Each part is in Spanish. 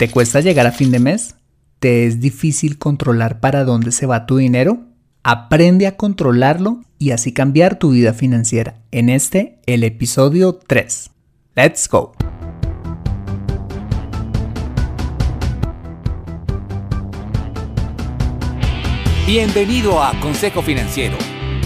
¿Te cuesta llegar a fin de mes? ¿Te es difícil controlar para dónde se va tu dinero? Aprende a controlarlo y así cambiar tu vida financiera. En este, el episodio 3. Let's go. Bienvenido a Consejo Financiero,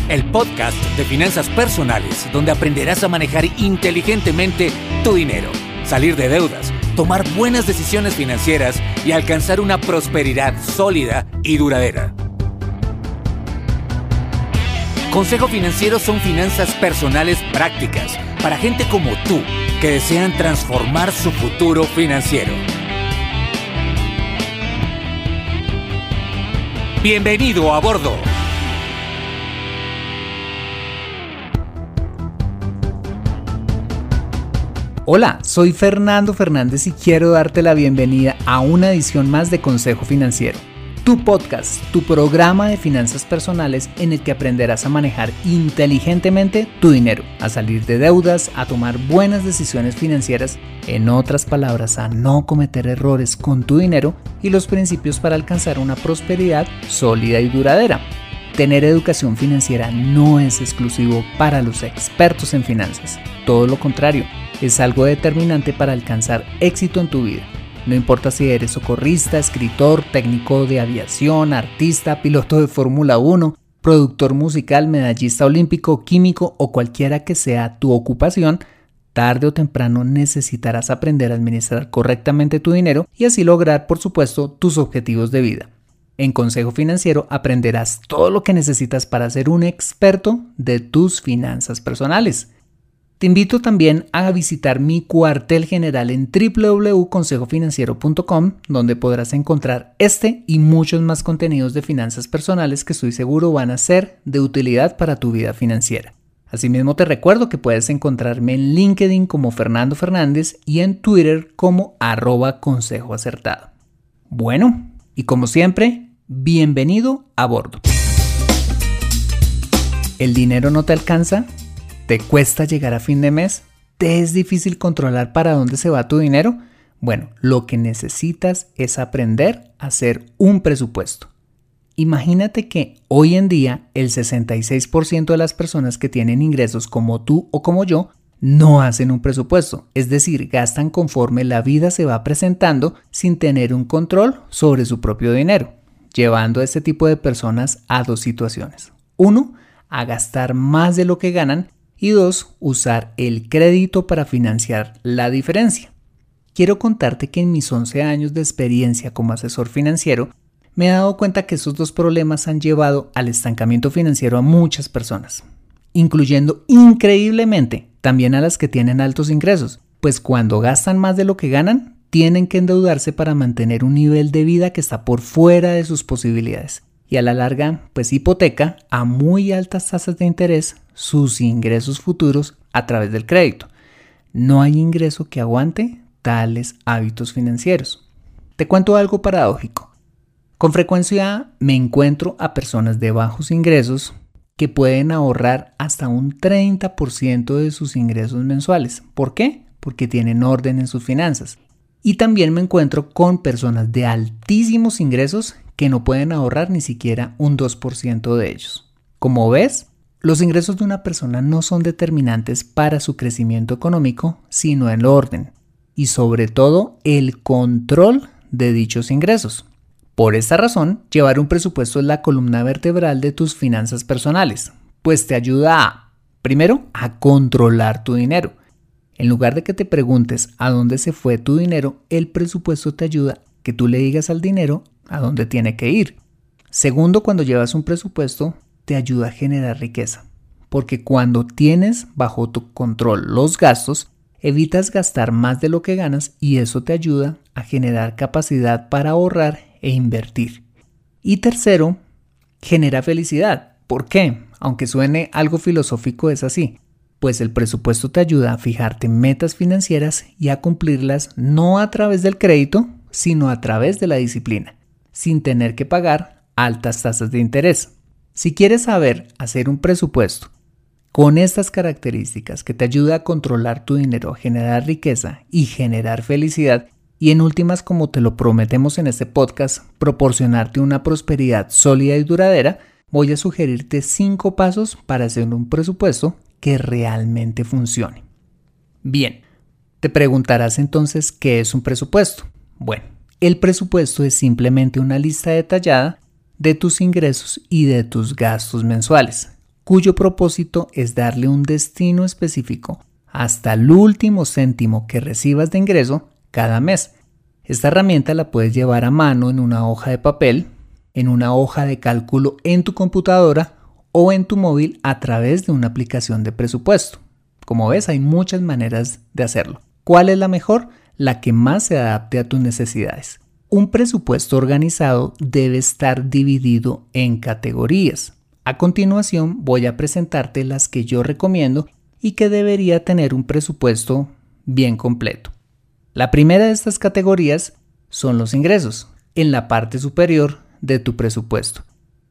el podcast de finanzas personales donde aprenderás a manejar inteligentemente tu dinero, salir de deudas tomar buenas decisiones financieras y alcanzar una prosperidad sólida y duradera. Consejo Financiero son finanzas personales prácticas para gente como tú que desean transformar su futuro financiero. Bienvenido a bordo. Hola, soy Fernando Fernández y quiero darte la bienvenida a una edición más de Consejo Financiero, tu podcast, tu programa de finanzas personales en el que aprenderás a manejar inteligentemente tu dinero, a salir de deudas, a tomar buenas decisiones financieras, en otras palabras, a no cometer errores con tu dinero y los principios para alcanzar una prosperidad sólida y duradera. Tener educación financiera no es exclusivo para los expertos en finanzas, todo lo contrario es algo determinante para alcanzar éxito en tu vida. No importa si eres socorrista, escritor, técnico de aviación, artista, piloto de Fórmula 1, productor musical, medallista olímpico, químico o cualquiera que sea tu ocupación, tarde o temprano necesitarás aprender a administrar correctamente tu dinero y así lograr, por supuesto, tus objetivos de vida. En Consejo Financiero aprenderás todo lo que necesitas para ser un experto de tus finanzas personales. Te invito también a visitar mi cuartel general en www.consejofinanciero.com, donde podrás encontrar este y muchos más contenidos de finanzas personales que estoy seguro van a ser de utilidad para tu vida financiera. Asimismo te recuerdo que puedes encontrarme en LinkedIn como Fernando Fernández y en Twitter como arroba consejo acertado. Bueno, y como siempre, bienvenido a bordo. ¿El dinero no te alcanza? ¿Te cuesta llegar a fin de mes? ¿Te es difícil controlar para dónde se va tu dinero? Bueno, lo que necesitas es aprender a hacer un presupuesto. Imagínate que hoy en día el 66% de las personas que tienen ingresos como tú o como yo no hacen un presupuesto, es decir, gastan conforme la vida se va presentando sin tener un control sobre su propio dinero, llevando a este tipo de personas a dos situaciones. Uno, a gastar más de lo que ganan y dos, usar el crédito para financiar la diferencia. Quiero contarte que en mis 11 años de experiencia como asesor financiero, me he dado cuenta que esos dos problemas han llevado al estancamiento financiero a muchas personas, incluyendo increíblemente también a las que tienen altos ingresos, pues cuando gastan más de lo que ganan, tienen que endeudarse para mantener un nivel de vida que está por fuera de sus posibilidades y a la larga pues hipoteca a muy altas tasas de interés sus ingresos futuros a través del crédito. No hay ingreso que aguante tales hábitos financieros. Te cuento algo paradójico. Con frecuencia me encuentro a personas de bajos ingresos que pueden ahorrar hasta un 30% de sus ingresos mensuales. ¿Por qué? Porque tienen orden en sus finanzas. Y también me encuentro con personas de altísimos ingresos que no pueden ahorrar ni siquiera un 2% de ellos. Como ves, los ingresos de una persona no son determinantes para su crecimiento económico, sino el orden y sobre todo el control de dichos ingresos. Por esta razón, llevar un presupuesto es la columna vertebral de tus finanzas personales, pues te ayuda a, primero, a controlar tu dinero. En lugar de que te preguntes a dónde se fue tu dinero, el presupuesto te ayuda que tú le digas al dinero a dónde tiene que ir. Segundo, cuando llevas un presupuesto, te ayuda a generar riqueza, porque cuando tienes bajo tu control los gastos, evitas gastar más de lo que ganas y eso te ayuda a generar capacidad para ahorrar e invertir. Y tercero, genera felicidad. ¿Por qué? Aunque suene algo filosófico, es así. Pues el presupuesto te ayuda a fijarte metas financieras y a cumplirlas no a través del crédito, sino a través de la disciplina sin tener que pagar altas tasas de interés. Si quieres saber hacer un presupuesto con estas características que te ayuda a controlar tu dinero, generar riqueza y generar felicidad, y en últimas, como te lo prometemos en este podcast, proporcionarte una prosperidad sólida y duradera, voy a sugerirte 5 pasos para hacer un presupuesto que realmente funcione. Bien, te preguntarás entonces qué es un presupuesto. Bueno, el presupuesto es simplemente una lista detallada de tus ingresos y de tus gastos mensuales, cuyo propósito es darle un destino específico hasta el último céntimo que recibas de ingreso cada mes. Esta herramienta la puedes llevar a mano en una hoja de papel, en una hoja de cálculo en tu computadora o en tu móvil a través de una aplicación de presupuesto. Como ves, hay muchas maneras de hacerlo. ¿Cuál es la mejor? La que más se adapte a tus necesidades. Un presupuesto organizado debe estar dividido en categorías. A continuación voy a presentarte las que yo recomiendo y que debería tener un presupuesto bien completo. La primera de estas categorías son los ingresos, en la parte superior de tu presupuesto.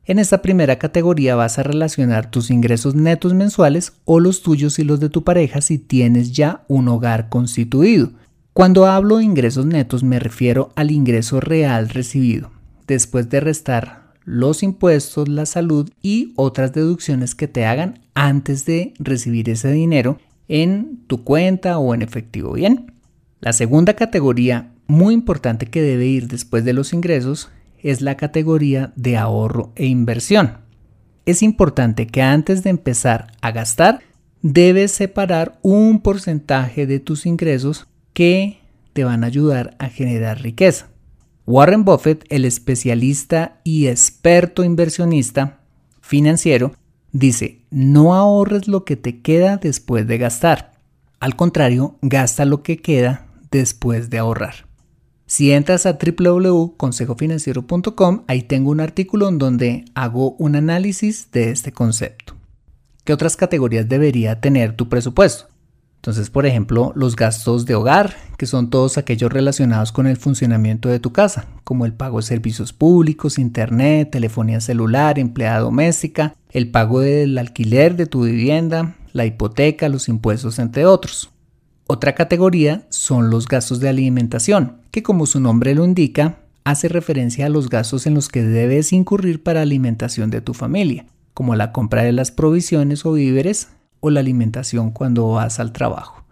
En esta primera categoría vas a relacionar tus ingresos netos mensuales o los tuyos y los de tu pareja si tienes ya un hogar constituido. Cuando hablo de ingresos netos me refiero al ingreso real recibido, después de restar los impuestos, la salud y otras deducciones que te hagan antes de recibir ese dinero en tu cuenta o en efectivo. Bien. La segunda categoría muy importante que debe ir después de los ingresos es la categoría de ahorro e inversión. Es importante que antes de empezar a gastar, debes separar un porcentaje de tus ingresos que te van a ayudar a generar riqueza. Warren Buffett, el especialista y experto inversionista financiero, dice, no ahorres lo que te queda después de gastar. Al contrario, gasta lo que queda después de ahorrar. Si entras a www.consejofinanciero.com, ahí tengo un artículo en donde hago un análisis de este concepto. ¿Qué otras categorías debería tener tu presupuesto? Entonces, por ejemplo, los gastos de hogar, que son todos aquellos relacionados con el funcionamiento de tu casa, como el pago de servicios públicos, internet, telefonía celular, empleada doméstica, el pago del alquiler de tu vivienda, la hipoteca, los impuestos, entre otros. Otra categoría son los gastos de alimentación, que como su nombre lo indica, hace referencia a los gastos en los que debes incurrir para alimentación de tu familia, como la compra de las provisiones o víveres o la alimentación cuando vas al trabajo.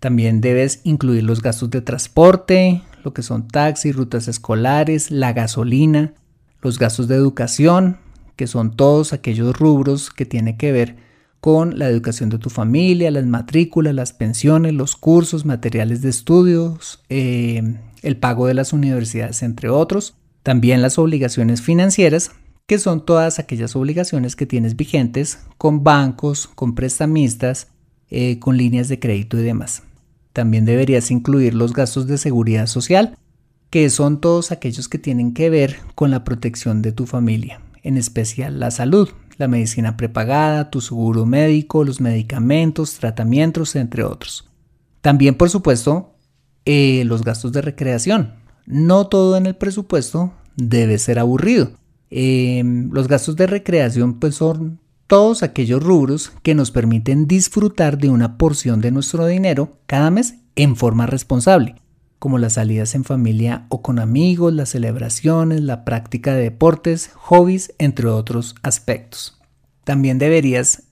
También debes incluir los gastos de transporte, lo que son taxis, rutas escolares, la gasolina, los gastos de educación, que son todos aquellos rubros que tienen que ver con la educación de tu familia, las matrículas, las pensiones, los cursos, materiales de estudios, eh, el pago de las universidades, entre otros. También las obligaciones financieras, que son todas aquellas obligaciones que tienes vigentes con bancos, con prestamistas, eh, con líneas de crédito y demás. También deberías incluir los gastos de seguridad social, que son todos aquellos que tienen que ver con la protección de tu familia, en especial la salud, la medicina prepagada, tu seguro médico, los medicamentos, tratamientos, entre otros. También, por supuesto, eh, los gastos de recreación. No todo en el presupuesto debe ser aburrido. Em, los gastos de recreación pues son todos aquellos rubros que nos permiten disfrutar de una porción de nuestro dinero cada mes en forma responsable como las salidas en familia o con amigos, las celebraciones, la práctica de deportes, hobbies, entre otros aspectos. También deberías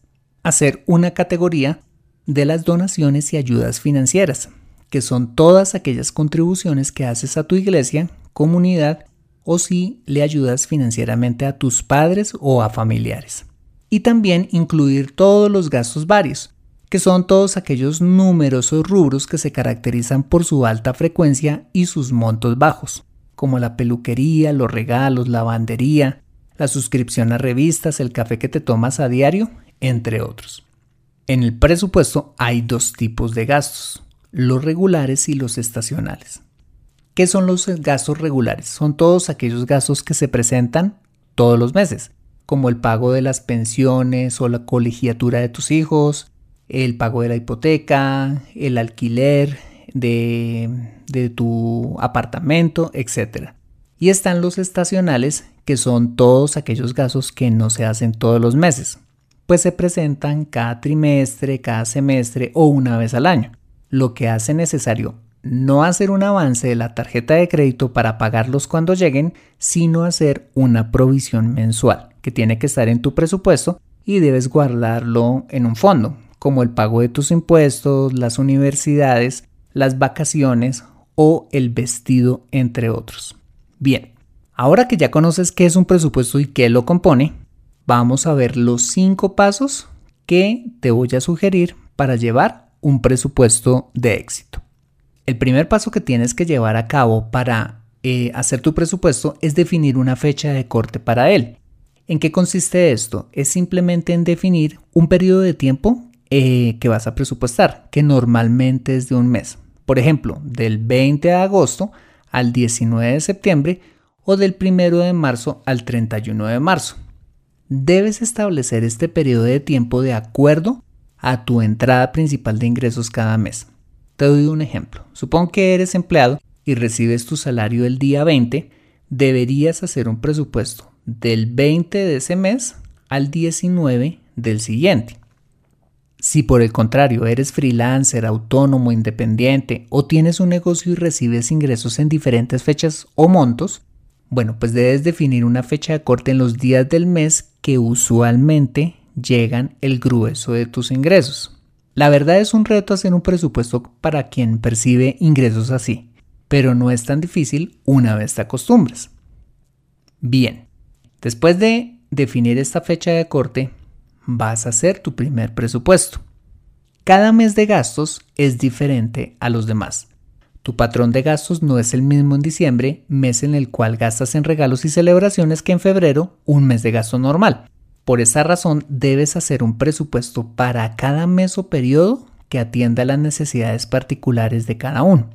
hacer una categoría de las donaciones y ayudas financieras, que son todas aquellas contribuciones que haces a tu iglesia, comunidad o si le ayudas financieramente a tus padres o a familiares. Y también incluir todos los gastos varios, que son todos aquellos numerosos rubros que se caracterizan por su alta frecuencia y sus montos bajos, como la peluquería, los regalos, la lavandería, la suscripción a revistas, el café que te tomas a diario, entre otros. En el presupuesto hay dos tipos de gastos, los regulares y los estacionales. ¿Qué son los gastos regulares? Son todos aquellos gastos que se presentan todos los meses, como el pago de las pensiones o la colegiatura de tus hijos, el pago de la hipoteca, el alquiler de, de tu apartamento, etc. Y están los estacionales, que son todos aquellos gastos que no se hacen todos los meses, pues se presentan cada trimestre, cada semestre o una vez al año, lo que hace necesario no hacer un avance de la tarjeta de crédito para pagarlos cuando lleguen, sino hacer una provisión mensual que tiene que estar en tu presupuesto y debes guardarlo en un fondo, como el pago de tus impuestos, las universidades, las vacaciones o el vestido, entre otros. Bien, ahora que ya conoces qué es un presupuesto y qué lo compone, vamos a ver los cinco pasos que te voy a sugerir para llevar un presupuesto de éxito. El primer paso que tienes que llevar a cabo para eh, hacer tu presupuesto es definir una fecha de corte para él. ¿En qué consiste esto? Es simplemente en definir un periodo de tiempo eh, que vas a presupuestar, que normalmente es de un mes. Por ejemplo, del 20 de agosto al 19 de septiembre o del 1 de marzo al 31 de marzo. Debes establecer este periodo de tiempo de acuerdo a tu entrada principal de ingresos cada mes. Te doy un ejemplo. Supón que eres empleado y recibes tu salario el día 20, deberías hacer un presupuesto del 20 de ese mes al 19 del siguiente. Si por el contrario eres freelancer, autónomo, independiente o tienes un negocio y recibes ingresos en diferentes fechas o montos, bueno, pues debes definir una fecha de corte en los días del mes que usualmente llegan el grueso de tus ingresos. La verdad es un reto hacer un presupuesto para quien percibe ingresos así, pero no es tan difícil una vez te acostumbras. Bien, después de definir esta fecha de corte, vas a hacer tu primer presupuesto. Cada mes de gastos es diferente a los demás. Tu patrón de gastos no es el mismo en diciembre, mes en el cual gastas en regalos y celebraciones, que en febrero, un mes de gasto normal. Por esa razón, debes hacer un presupuesto para cada mes o periodo que atienda las necesidades particulares de cada uno.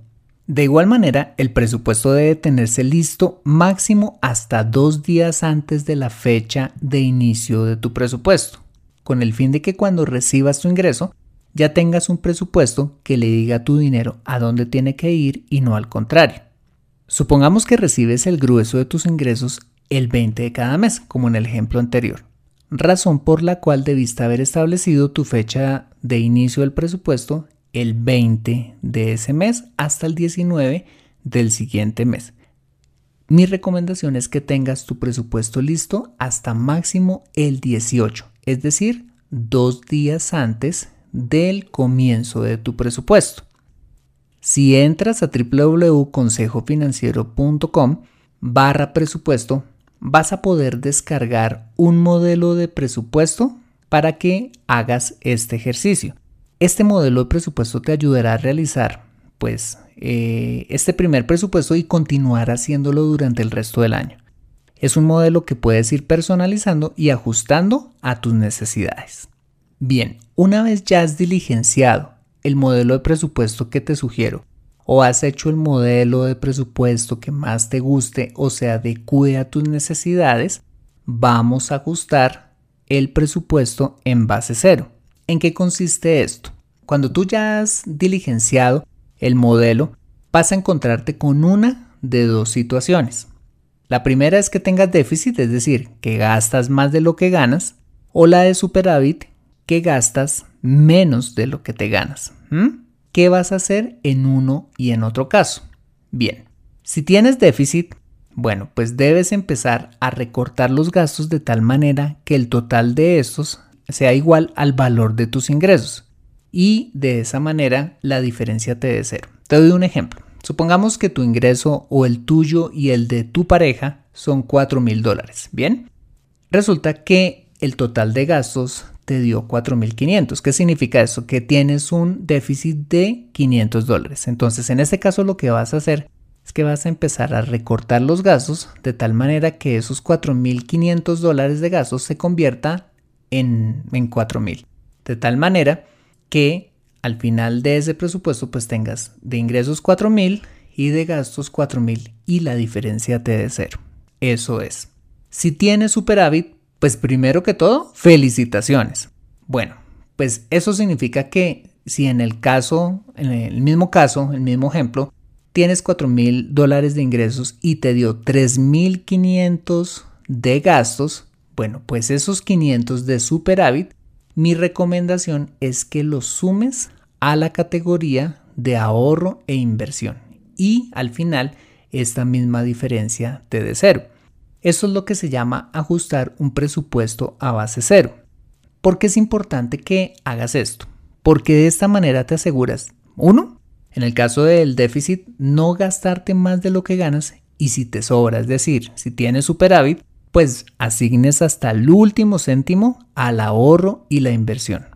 De igual manera, el presupuesto debe tenerse listo máximo hasta dos días antes de la fecha de inicio de tu presupuesto, con el fin de que cuando recibas tu ingreso ya tengas un presupuesto que le diga a tu dinero a dónde tiene que ir y no al contrario. Supongamos que recibes el grueso de tus ingresos el 20 de cada mes, como en el ejemplo anterior razón por la cual debiste haber establecido tu fecha de inicio del presupuesto el 20 de ese mes hasta el 19 del siguiente mes. Mi recomendación es que tengas tu presupuesto listo hasta máximo el 18, es decir, dos días antes del comienzo de tu presupuesto. Si entras a www.consejofinanciero.com barra presupuesto, vas a poder descargar un modelo de presupuesto para que hagas este ejercicio. Este modelo de presupuesto te ayudará a realizar pues eh, este primer presupuesto y continuar haciéndolo durante el resto del año. Es un modelo que puedes ir personalizando y ajustando a tus necesidades. Bien, una vez ya has diligenciado el modelo de presupuesto que te sugiero o has hecho el modelo de presupuesto que más te guste o se adecue a tus necesidades, vamos a ajustar el presupuesto en base cero. ¿En qué consiste esto? Cuando tú ya has diligenciado el modelo, vas a encontrarte con una de dos situaciones. La primera es que tengas déficit, es decir, que gastas más de lo que ganas, o la de superávit, que gastas menos de lo que te ganas. ¿Qué vas a hacer en uno y en otro caso? Bien, si tienes déficit, bueno, pues debes empezar a recortar los gastos de tal manera que el total de estos sea igual al valor de tus ingresos y de esa manera la diferencia te dé cero. Te doy un ejemplo. Supongamos que tu ingreso o el tuyo y el de tu pareja son 4 mil dólares. Bien, resulta que el total de gastos te dio 4.500. ¿Qué significa eso? Que tienes un déficit de 500 dólares. Entonces, en este caso lo que vas a hacer es que vas a empezar a recortar los gastos de tal manera que esos 4.500 dólares de gastos se convierta en, en 4.000. De tal manera que al final de ese presupuesto pues tengas de ingresos 4.000 y de gastos 4.000 y la diferencia te dé cero. Eso es. Si tienes superávit, pues primero que todo, felicitaciones. Bueno, pues eso significa que si en el caso, en el mismo caso, el mismo ejemplo, tienes 4 mil dólares de ingresos y te dio 3.500 de gastos, bueno, pues esos 500 de superávit, mi recomendación es que los sumes a la categoría de ahorro e inversión. Y al final, esta misma diferencia te de cero. Eso es lo que se llama ajustar un presupuesto a base cero. ¿Por qué es importante que hagas esto? Porque de esta manera te aseguras, uno, en el caso del déficit, no gastarte más de lo que ganas y si te sobra, es decir, si tienes superávit, pues asignes hasta el último céntimo al ahorro y la inversión.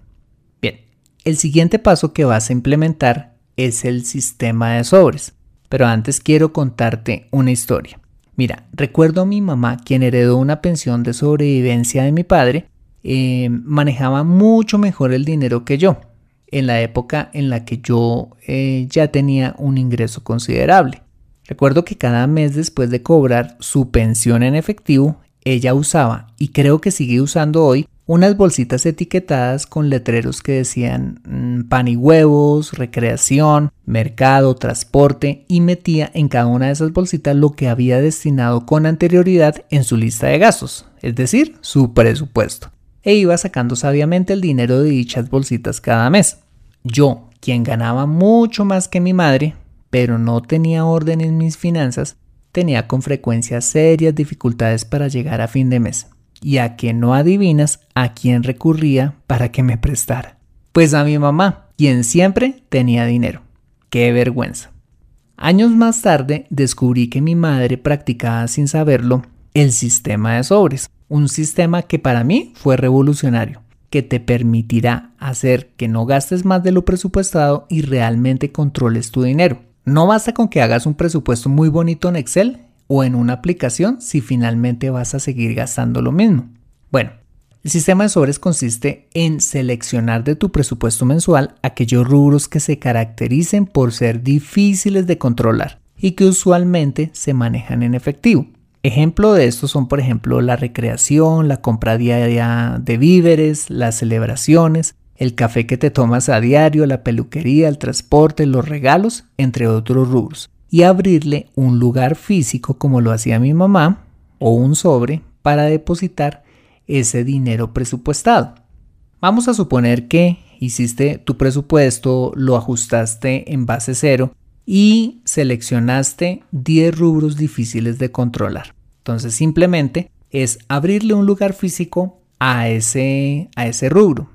Bien, el siguiente paso que vas a implementar es el sistema de sobres. Pero antes quiero contarte una historia. Mira, recuerdo a mi mamá, quien heredó una pensión de sobrevivencia de mi padre, eh, manejaba mucho mejor el dinero que yo, en la época en la que yo eh, ya tenía un ingreso considerable. Recuerdo que cada mes después de cobrar su pensión en efectivo, ella usaba, y creo que sigue usando hoy, unas bolsitas etiquetadas con letreros que decían mm, pan y huevos, recreación, mercado, transporte y metía en cada una de esas bolsitas lo que había destinado con anterioridad en su lista de gastos, es decir, su presupuesto, e iba sacando sabiamente el dinero de dichas bolsitas cada mes. Yo, quien ganaba mucho más que mi madre, pero no tenía orden en mis finanzas, tenía con frecuencia serias dificultades para llegar a fin de mes y a que no adivinas a quién recurría para que me prestara. Pues a mi mamá, quien siempre tenía dinero. ¡Qué vergüenza! Años más tarde descubrí que mi madre practicaba sin saberlo el sistema de sobres, un sistema que para mí fue revolucionario, que te permitirá hacer que no gastes más de lo presupuestado y realmente controles tu dinero. No basta con que hagas un presupuesto muy bonito en Excel o en una aplicación si finalmente vas a seguir gastando lo mismo. Bueno, el sistema de sobres consiste en seleccionar de tu presupuesto mensual aquellos rubros que se caractericen por ser difíciles de controlar y que usualmente se manejan en efectivo. Ejemplo de estos son, por ejemplo, la recreación, la compra diaria de víveres, las celebraciones, el café que te tomas a diario, la peluquería, el transporte, los regalos, entre otros rubros y abrirle un lugar físico como lo hacía mi mamá o un sobre para depositar ese dinero presupuestado. Vamos a suponer que hiciste tu presupuesto, lo ajustaste en base cero y seleccionaste 10 rubros difíciles de controlar. Entonces simplemente es abrirle un lugar físico a ese, a ese rubro,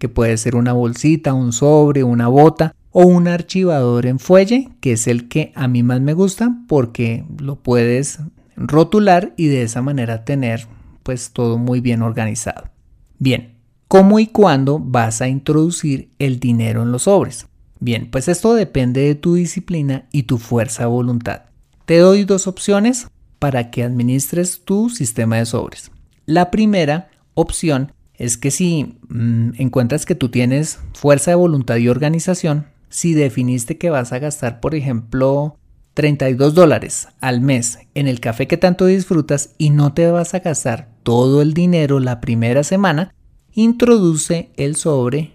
que puede ser una bolsita, un sobre, una bota o un archivador en fuelle, que es el que a mí más me gusta porque lo puedes rotular y de esa manera tener pues todo muy bien organizado. Bien, ¿cómo y cuándo vas a introducir el dinero en los sobres? Bien, pues esto depende de tu disciplina y tu fuerza de voluntad. Te doy dos opciones para que administres tu sistema de sobres. La primera opción es que si mm, encuentras que tú tienes fuerza de voluntad y organización, si definiste que vas a gastar, por ejemplo, 32 dólares al mes en el café que tanto disfrutas y no te vas a gastar todo el dinero la primera semana, introduce el sobre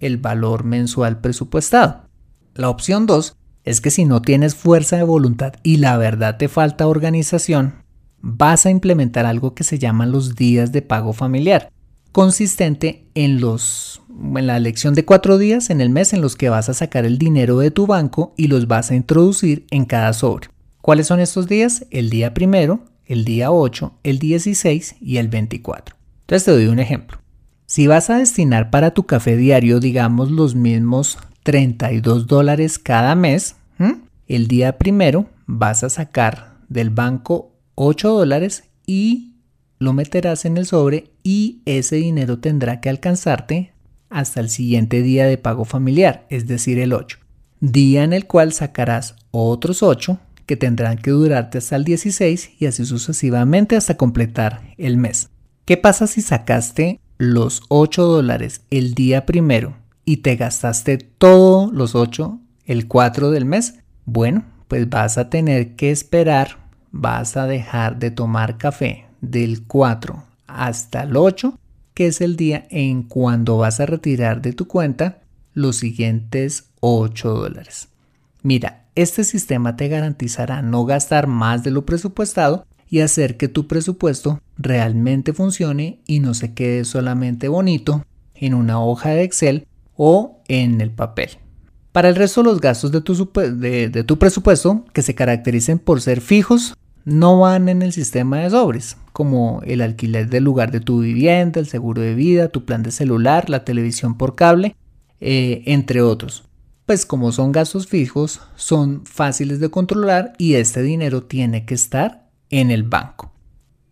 el valor mensual presupuestado. La opción 2 es que si no tienes fuerza de voluntad y la verdad te falta organización, vas a implementar algo que se llaman los días de pago familiar, consistente en los en la elección de cuatro días en el mes en los que vas a sacar el dinero de tu banco y los vas a introducir en cada sobre. ¿Cuáles son estos días? El día primero, el día 8, el 16 y el 24. Entonces te doy un ejemplo. Si vas a destinar para tu café diario, digamos, los mismos 32 dólares cada mes, el día primero vas a sacar del banco 8 dólares y lo meterás en el sobre y ese dinero tendrá que alcanzarte hasta el siguiente día de pago familiar, es decir, el 8, día en el cual sacarás otros 8 que tendrán que durarte hasta el 16 y así sucesivamente hasta completar el mes. ¿Qué pasa si sacaste los 8 dólares el día primero y te gastaste todos los 8 el 4 del mes? Bueno, pues vas a tener que esperar, vas a dejar de tomar café del 4 hasta el 8 que es el día en cuando vas a retirar de tu cuenta los siguientes 8 dólares. Mira, este sistema te garantizará no gastar más de lo presupuestado y hacer que tu presupuesto realmente funcione y no se quede solamente bonito en una hoja de Excel o en el papel. Para el resto, los gastos de tu, de tu presupuesto, que se caractericen por ser fijos, no van en el sistema de sobres, como el alquiler del lugar de tu vivienda, el seguro de vida, tu plan de celular, la televisión por cable, eh, entre otros. Pues como son gastos fijos, son fáciles de controlar y este dinero tiene que estar en el banco.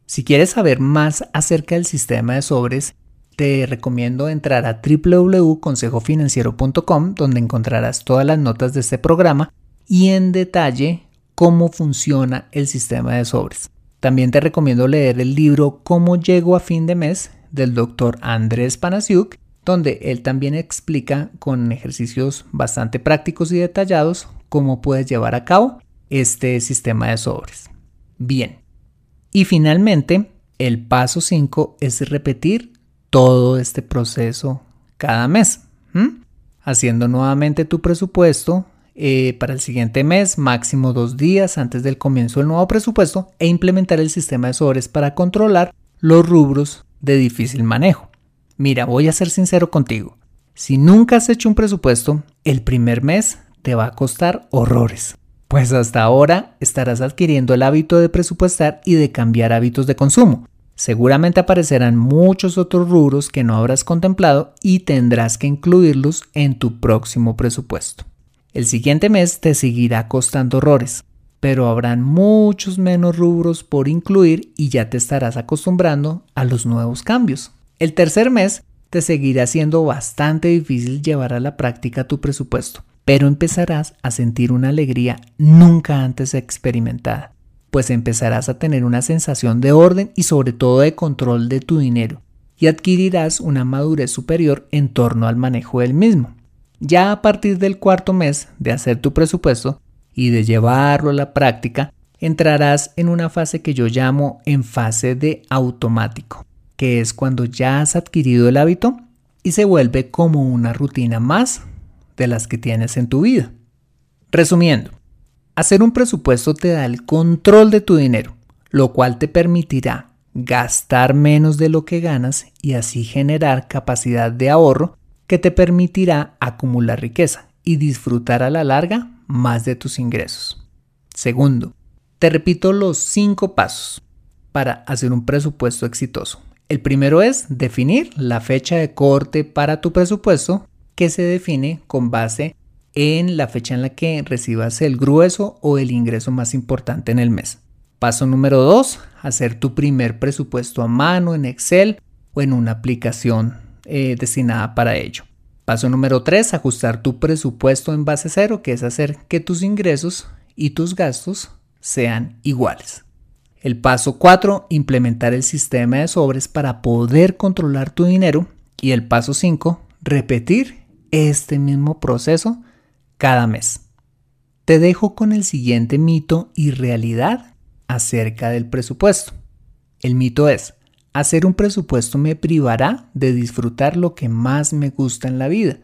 Si quieres saber más acerca del sistema de sobres, te recomiendo entrar a www.consejofinanciero.com donde encontrarás todas las notas de este programa y en detalle cómo funciona el sistema de sobres. También te recomiendo leer el libro Cómo llego a fin de mes del doctor Andrés Panasiuk, donde él también explica con ejercicios bastante prácticos y detallados cómo puedes llevar a cabo este sistema de sobres. Bien. Y finalmente, el paso 5 es repetir todo este proceso cada mes, haciendo nuevamente tu presupuesto eh, para el siguiente mes, máximo dos días antes del comienzo del nuevo presupuesto, e implementar el sistema de sobres para controlar los rubros de difícil manejo. Mira, voy a ser sincero contigo. Si nunca has hecho un presupuesto, el primer mes te va a costar horrores. Pues hasta ahora estarás adquiriendo el hábito de presupuestar y de cambiar hábitos de consumo. Seguramente aparecerán muchos otros rubros que no habrás contemplado y tendrás que incluirlos en tu próximo presupuesto. El siguiente mes te seguirá costando horrores, pero habrán muchos menos rubros por incluir y ya te estarás acostumbrando a los nuevos cambios. El tercer mes te seguirá siendo bastante difícil llevar a la práctica tu presupuesto, pero empezarás a sentir una alegría nunca antes experimentada, pues empezarás a tener una sensación de orden y sobre todo de control de tu dinero, y adquirirás una madurez superior en torno al manejo del mismo. Ya a partir del cuarto mes de hacer tu presupuesto y de llevarlo a la práctica, entrarás en una fase que yo llamo en fase de automático, que es cuando ya has adquirido el hábito y se vuelve como una rutina más de las que tienes en tu vida. Resumiendo, hacer un presupuesto te da el control de tu dinero, lo cual te permitirá gastar menos de lo que ganas y así generar capacidad de ahorro que te permitirá acumular riqueza y disfrutar a la larga más de tus ingresos. Segundo, te repito los cinco pasos para hacer un presupuesto exitoso. El primero es definir la fecha de corte para tu presupuesto que se define con base en la fecha en la que recibas el grueso o el ingreso más importante en el mes. Paso número 2, hacer tu primer presupuesto a mano en Excel o en una aplicación eh, destinada para ello. Paso número 3, ajustar tu presupuesto en base cero, que es hacer que tus ingresos y tus gastos sean iguales. El paso 4, implementar el sistema de sobres para poder controlar tu dinero. Y el paso 5, repetir este mismo proceso cada mes. Te dejo con el siguiente mito y realidad acerca del presupuesto. El mito es, Hacer un presupuesto me privará de disfrutar lo que más me gusta en la vida.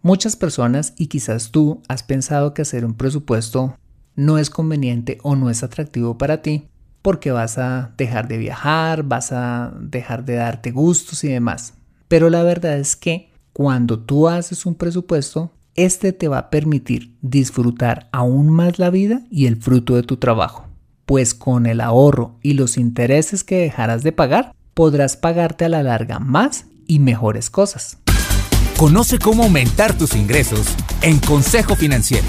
Muchas personas, y quizás tú, has pensado que hacer un presupuesto no es conveniente o no es atractivo para ti porque vas a dejar de viajar, vas a dejar de darte gustos y demás. Pero la verdad es que cuando tú haces un presupuesto, este te va a permitir disfrutar aún más la vida y el fruto de tu trabajo. Pues con el ahorro y los intereses que dejarás de pagar, podrás pagarte a la larga más y mejores cosas. Conoce cómo aumentar tus ingresos en Consejo Financiero.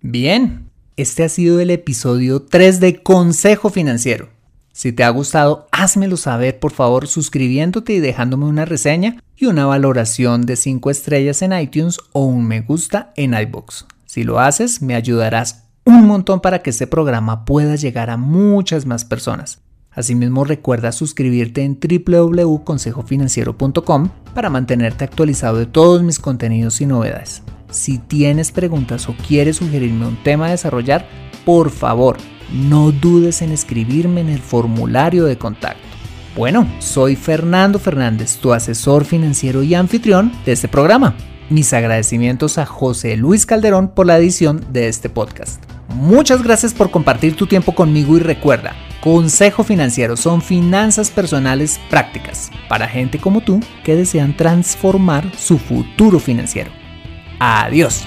Bien, este ha sido el episodio 3 de Consejo Financiero. Si te ha gustado, házmelo saber por favor suscribiéndote y dejándome una reseña y una valoración de 5 estrellas en iTunes o un me gusta en iBox. Si lo haces, me ayudarás un montón para que este programa pueda llegar a muchas más personas. Asimismo, recuerda suscribirte en www.consejofinanciero.com para mantenerte actualizado de todos mis contenidos y novedades. Si tienes preguntas o quieres sugerirme un tema a desarrollar, por favor, no dudes en escribirme en el formulario de contacto. Bueno, soy Fernando Fernández, tu asesor financiero y anfitrión de este programa. Mis agradecimientos a José Luis Calderón por la edición de este podcast. Muchas gracias por compartir tu tiempo conmigo y recuerda, Consejo Financiero son finanzas personales prácticas para gente como tú que desean transformar su futuro financiero. Adiós.